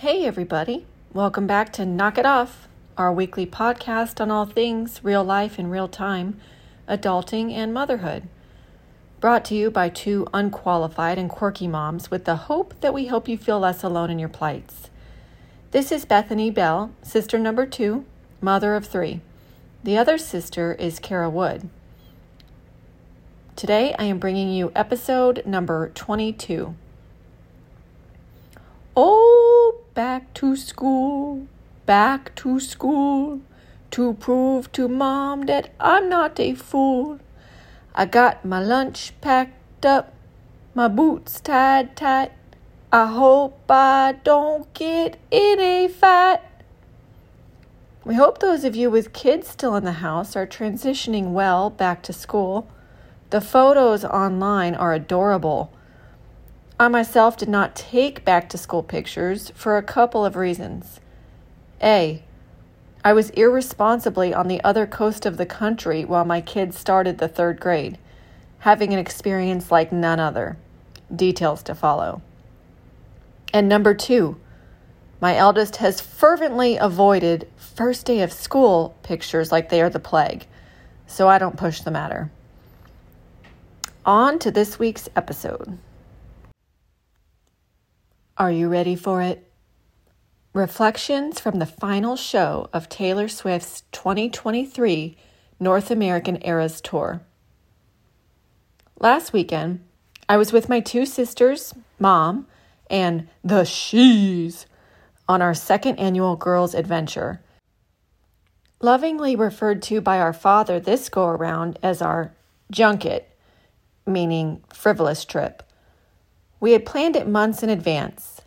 Hey, everybody. Welcome back to Knock It Off, our weekly podcast on all things real life in real time, adulting, and motherhood. Brought to you by two unqualified and quirky moms with the hope that we help you feel less alone in your plights. This is Bethany Bell, sister number two, mother of three. The other sister is Kara Wood. Today I am bringing you episode number 22. Oh, back to school, back to school, to prove to mom that I'm not a fool. I got my lunch packed up, my boots tied tight. I hope I don't get in a fight. We hope those of you with kids still in the house are transitioning well back to school. The photos online are adorable. I myself did not take back to school pictures for a couple of reasons. A. I was irresponsibly on the other coast of the country while my kids started the third grade, having an experience like none other. Details to follow. And number two, my eldest has fervently avoided first day of school pictures like they are the plague, so I don't push the matter. On to this week's episode. Are you ready for it? Reflections from the final show of Taylor Swift's 2023 North American Eras Tour. Last weekend, I was with my two sisters, mom, and the She's on our second annual Girls Adventure. Lovingly referred to by our father this go around as our junket, meaning frivolous trip. We had planned it months in advance.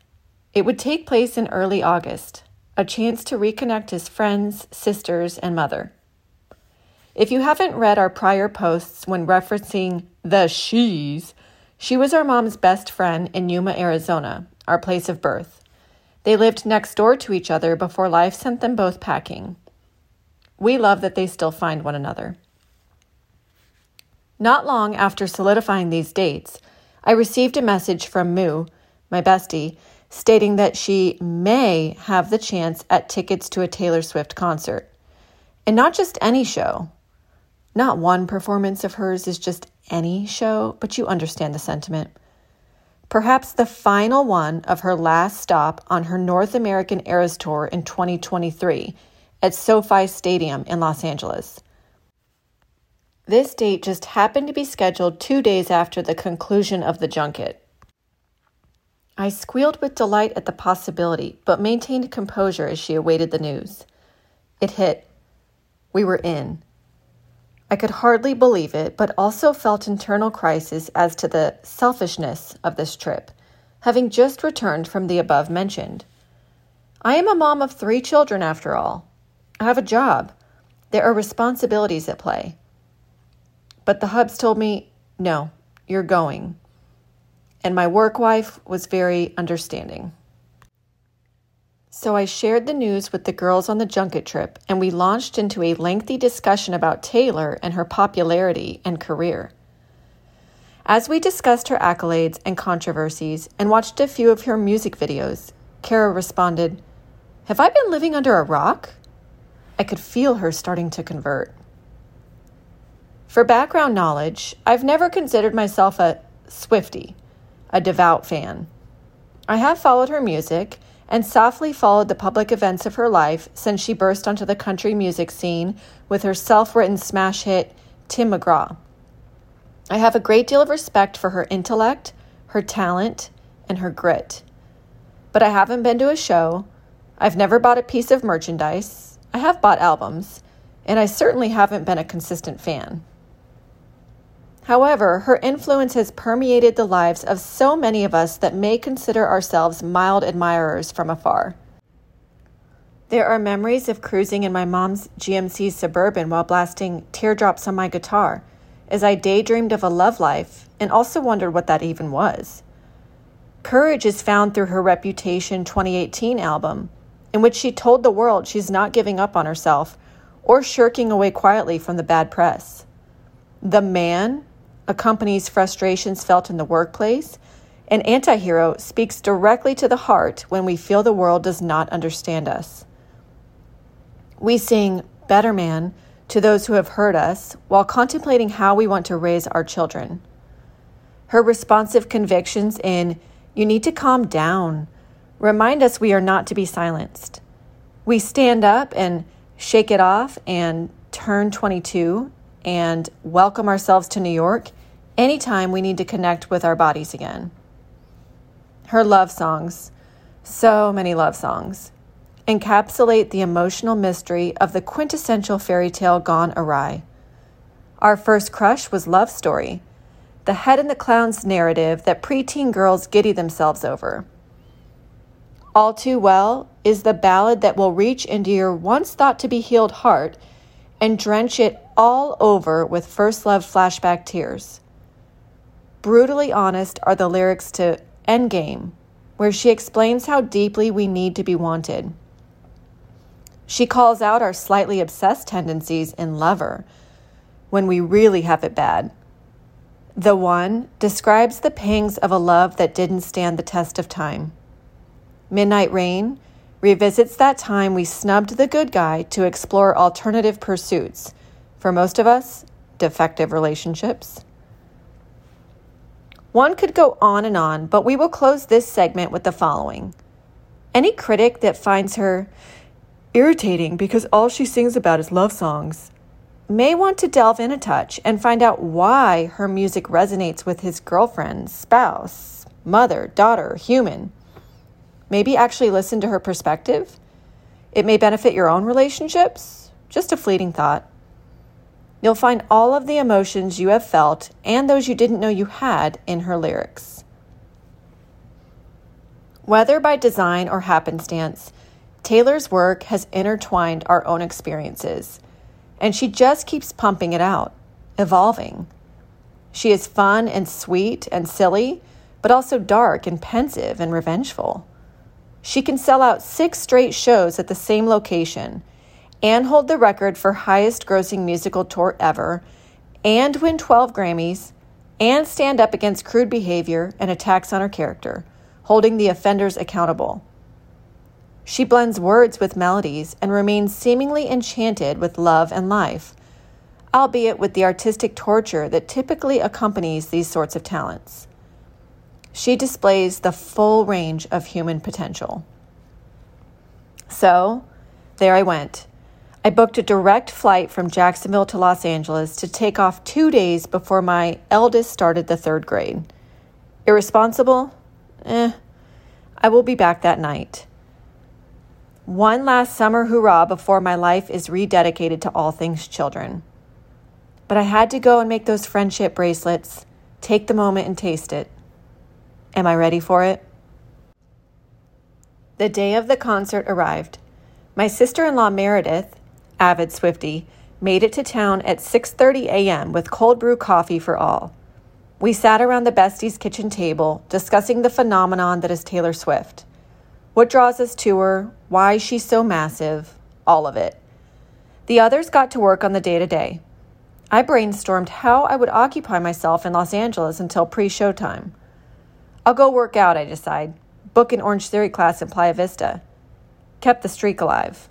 It would take place in early August, a chance to reconnect as friends, sisters, and mother. If you haven't read our prior posts when referencing the she's, she was our mom's best friend in Yuma, Arizona, our place of birth. They lived next door to each other before life sent them both packing. We love that they still find one another. Not long after solidifying these dates, I received a message from Moo, my bestie, stating that she may have the chance at tickets to a Taylor Swift concert. And not just any show. Not one performance of hers is just any show, but you understand the sentiment. Perhaps the final one of her last stop on her North American Eras Tour in 2023 at SoFi Stadium in Los Angeles. This date just happened to be scheduled two days after the conclusion of the junket. I squealed with delight at the possibility, but maintained composure as she awaited the news. It hit. We were in. I could hardly believe it, but also felt internal crisis as to the selfishness of this trip, having just returned from the above mentioned. I am a mom of three children, after all. I have a job. There are responsibilities at play. But the hubs told me, no, you're going. And my work wife was very understanding. So I shared the news with the girls on the junket trip, and we launched into a lengthy discussion about Taylor and her popularity and career. As we discussed her accolades and controversies and watched a few of her music videos, Kara responded, Have I been living under a rock? I could feel her starting to convert. For background knowledge, I've never considered myself a Swiftie, a devout fan. I have followed her music and softly followed the public events of her life since she burst onto the country music scene with her self written smash hit, Tim McGraw. I have a great deal of respect for her intellect, her talent, and her grit. But I haven't been to a show. I've never bought a piece of merchandise. I have bought albums. And I certainly haven't been a consistent fan. However, her influence has permeated the lives of so many of us that may consider ourselves mild admirers from afar. There are memories of cruising in my mom's GMC Suburban while blasting teardrops on my guitar as I daydreamed of a love life and also wondered what that even was. Courage is found through her Reputation 2018 album, in which she told the world she's not giving up on herself or shirking away quietly from the bad press. The man accompanies frustrations felt in the workplace and Antihero speaks directly to the heart when we feel the world does not understand us. We sing Better Man to those who have hurt us while contemplating how we want to raise our children. Her responsive convictions in You need to calm down remind us we are not to be silenced. We stand up and shake it off and turn 22 and welcome ourselves to New York anytime we need to connect with our bodies again. Her love songs, so many love songs, encapsulate the emotional mystery of the quintessential fairy tale gone awry. Our first crush was Love Story, the head in the clowns narrative that preteen girls giddy themselves over. All Too Well is the ballad that will reach into your once thought to be healed heart and drench it all over with first love flashback tears. Brutally honest are the lyrics to Endgame, where she explains how deeply we need to be wanted. She calls out our slightly obsessed tendencies in Lover when we really have it bad. The One describes the pangs of a love that didn't stand the test of time. Midnight Rain revisits that time we snubbed the good guy to explore alternative pursuits. For most of us, defective relationships. One could go on and on, but we will close this segment with the following. Any critic that finds her irritating because all she sings about is love songs may want to delve in a touch and find out why her music resonates with his girlfriend, spouse, mother, daughter, human. Maybe actually listen to her perspective. It may benefit your own relationships. Just a fleeting thought. You'll find all of the emotions you have felt and those you didn't know you had in her lyrics. Whether by design or happenstance, Taylor's work has intertwined our own experiences, and she just keeps pumping it out, evolving. She is fun and sweet and silly, but also dark and pensive and revengeful. She can sell out six straight shows at the same location and hold the record for highest grossing musical tour ever, and win 12 Grammys, and stand up against crude behavior and attacks on her character, holding the offenders accountable. She blends words with melodies and remains seemingly enchanted with love and life, albeit with the artistic torture that typically accompanies these sorts of talents. She displays the full range of human potential. So, there I went I booked a direct flight from Jacksonville to Los Angeles to take off two days before my eldest started the third grade. Irresponsible? Eh, I will be back that night. One last summer hurrah before my life is rededicated to all things children. But I had to go and make those friendship bracelets, take the moment and taste it. Am I ready for it? The day of the concert arrived. My sister in law Meredith avid Swiftie, made it to town at 6:30 a.m. with cold brew coffee for all. We sat around the besties kitchen table discussing the phenomenon that is Taylor Swift. What draws us to her, why she's so massive, all of it. The others got to work on the day to day. I brainstormed how I would occupy myself in Los Angeles until pre showtime. I'll go work out, I decide. Book an Orange Theory class in Playa Vista. Kept the streak alive.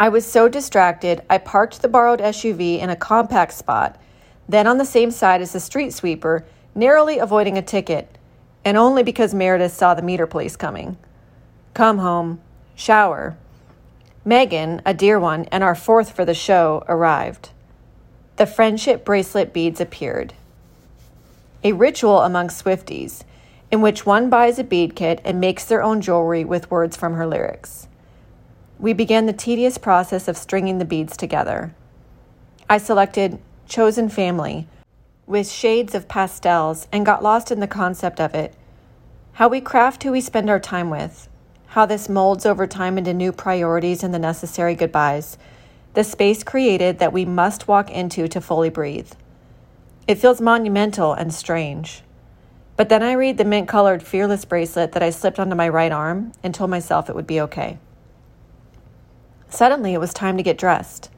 I was so distracted, I parked the borrowed SUV in a compact spot, then on the same side as the street sweeper, narrowly avoiding a ticket, and only because Meredith saw the meter police coming. Come home, shower. Megan, a dear one, and our fourth for the show arrived. The friendship bracelet beads appeared. A ritual among Swifties, in which one buys a bead kit and makes their own jewelry with words from her lyrics we began the tedious process of stringing the beads together. I selected Chosen Family with shades of pastels and got lost in the concept of it. How we craft who we spend our time with, how this molds over time into new priorities and the necessary goodbyes, the space created that we must walk into to fully breathe. It feels monumental and strange. But then I read the mint colored fearless bracelet that I slipped onto my right arm and told myself it would be okay. Suddenly, it was time to get dressed.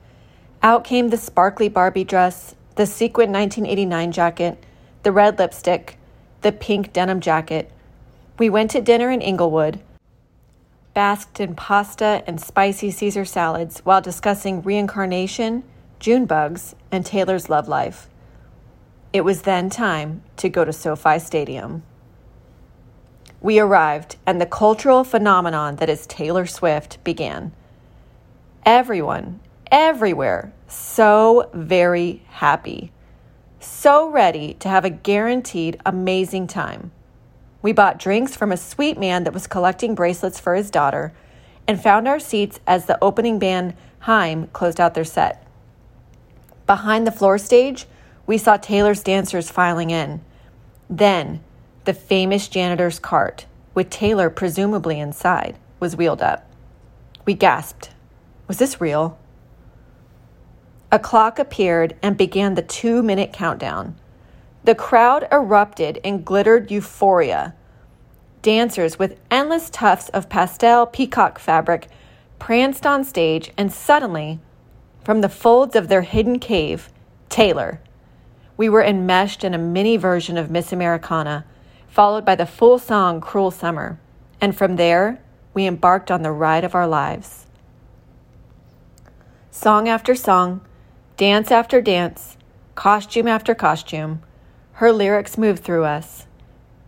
Out came the sparkly Barbie dress, the sequin 1989 jacket, the red lipstick, the pink denim jacket. We went to dinner in Inglewood, basked in pasta and spicy Caesar salads while discussing reincarnation, June bugs, and Taylor's love life. It was then time to go to SoFi Stadium. We arrived, and the cultural phenomenon that is Taylor Swift began. Everyone, everywhere, so very happy, so ready to have a guaranteed amazing time. We bought drinks from a sweet man that was collecting bracelets for his daughter and found our seats as the opening band HAIM, closed out their set. Behind the floor stage, we saw Taylor's dancers filing in. Then, the famous janitor's cart, with Taylor presumably inside, was wheeled up. We gasped. Was this real? A clock appeared and began the two minute countdown. The crowd erupted in glittered euphoria. Dancers with endless tufts of pastel peacock fabric pranced on stage, and suddenly, from the folds of their hidden cave, Taylor. We were enmeshed in a mini version of Miss Americana, followed by the full song Cruel Summer, and from there, we embarked on the ride of our lives. Song after song, dance after dance, costume after costume, her lyrics moved through us.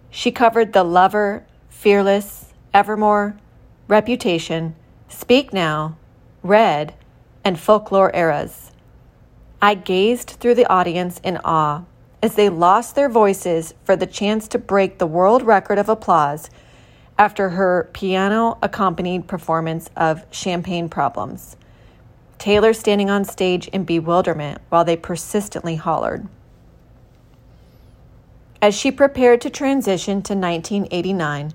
She covered the lover, fearless, evermore, reputation, speak now, red, and folklore eras. I gazed through the audience in awe as they lost their voices for the chance to break the world record of applause after her piano accompanied performance of Champagne Problems. Taylor standing on stage in bewilderment while they persistently hollered. As she prepared to transition to 1989,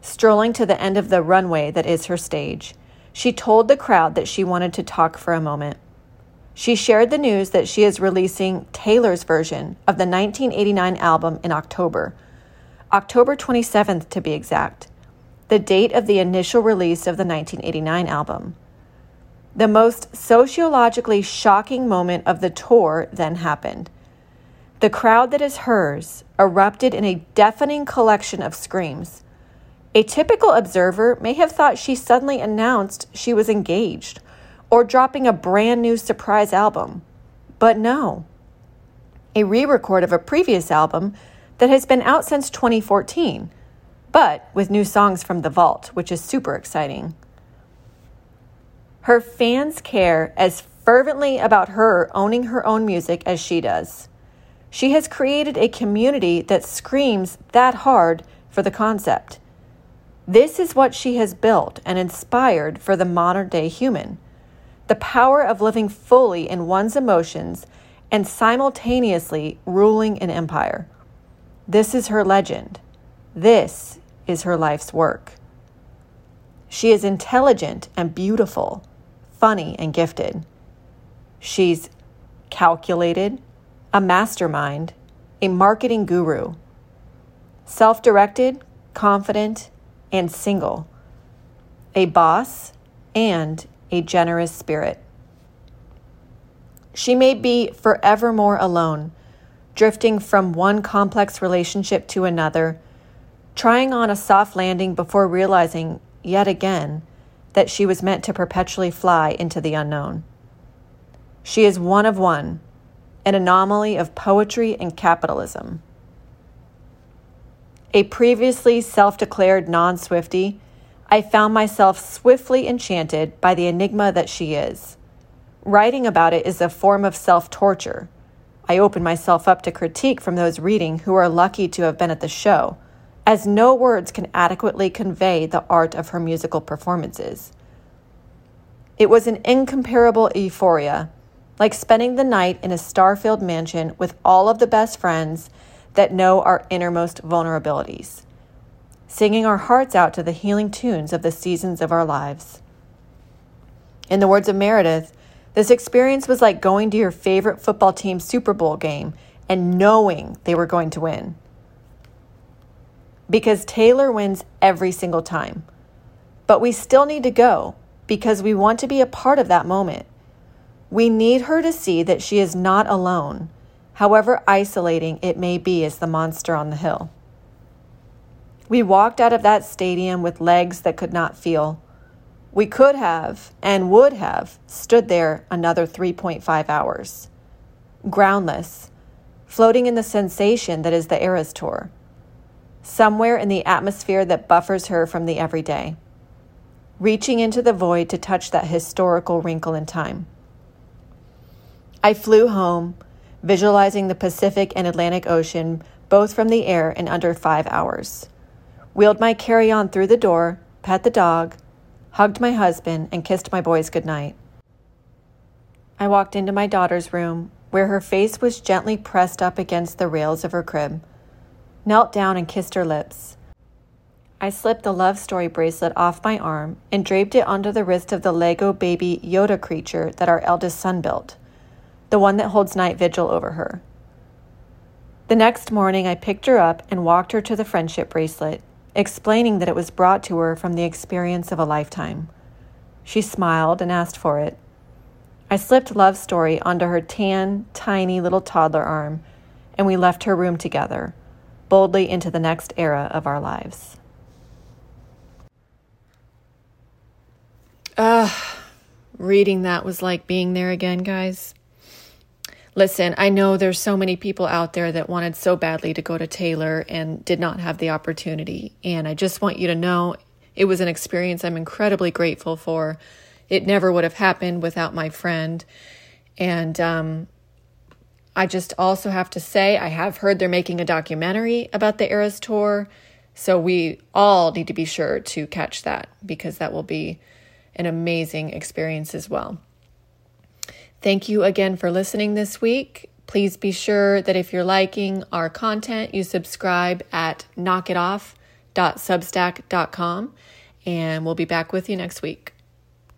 strolling to the end of the runway that is her stage, she told the crowd that she wanted to talk for a moment. She shared the news that she is releasing Taylor's version of the 1989 album in October, October 27th to be exact, the date of the initial release of the 1989 album. The most sociologically shocking moment of the tour then happened. The crowd that is hers erupted in a deafening collection of screams. A typical observer may have thought she suddenly announced she was engaged or dropping a brand new surprise album. But no. A re record of a previous album that has been out since 2014, but with new songs from the vault, which is super exciting. Her fans care as fervently about her owning her own music as she does. She has created a community that screams that hard for the concept. This is what she has built and inspired for the modern day human the power of living fully in one's emotions and simultaneously ruling an empire. This is her legend. This is her life's work. She is intelligent and beautiful, funny and gifted. She's calculated, a mastermind, a marketing guru, self directed, confident, and single, a boss, and a generous spirit. She may be forevermore alone, drifting from one complex relationship to another, trying on a soft landing before realizing, yet again, that she was meant to perpetually fly into the unknown. She is one of one an anomaly of poetry and capitalism. A previously self declared non Swiftie, I found myself swiftly enchanted by the enigma that she is. Writing about it is a form of self torture. I open myself up to critique from those reading who are lucky to have been at the show, as no words can adequately convey the art of her musical performances. It was an incomparable euphoria like spending the night in a star filled mansion with all of the best friends that know our innermost vulnerabilities, singing our hearts out to the healing tunes of the seasons of our lives. In the words of Meredith, this experience was like going to your favorite football team's Super Bowl game and knowing they were going to win. Because Taylor wins every single time. But we still need to go because we want to be a part of that moment. We need her to see that she is not alone, however isolating it may be as the monster on the hill. We walked out of that stadium with legs that could not feel. We could have and would have stood there another 3.5 hours. Groundless, floating in the sensation that is the Eras Tour, somewhere in the atmosphere that buffers her from the everyday, reaching into the void to touch that historical wrinkle in time. I flew home, visualizing the Pacific and Atlantic Ocean both from the air in under five hours. Wheeled my carry on through the door, pet the dog, hugged my husband, and kissed my boys goodnight. I walked into my daughter's room, where her face was gently pressed up against the rails of her crib, knelt down and kissed her lips. I slipped the love story bracelet off my arm and draped it onto the wrist of the Lego baby Yoda creature that our eldest son built, the one that holds night vigil over her. The next morning, I picked her up and walked her to the friendship bracelet, explaining that it was brought to her from the experience of a lifetime. She smiled and asked for it. I slipped Love Story onto her tan, tiny little toddler arm, and we left her room together, boldly into the next era of our lives. Uh, reading that was like being there again, guys. Listen, I know there's so many people out there that wanted so badly to go to Taylor and did not have the opportunity. And I just want you to know it was an experience I'm incredibly grateful for. It never would have happened without my friend. And um, I just also have to say, I have heard they're making a documentary about the Eras Tour. So we all need to be sure to catch that because that will be an amazing experience as well. Thank you again for listening this week. Please be sure that if you're liking our content, you subscribe at knockitoff.substack.com, and we'll be back with you next week.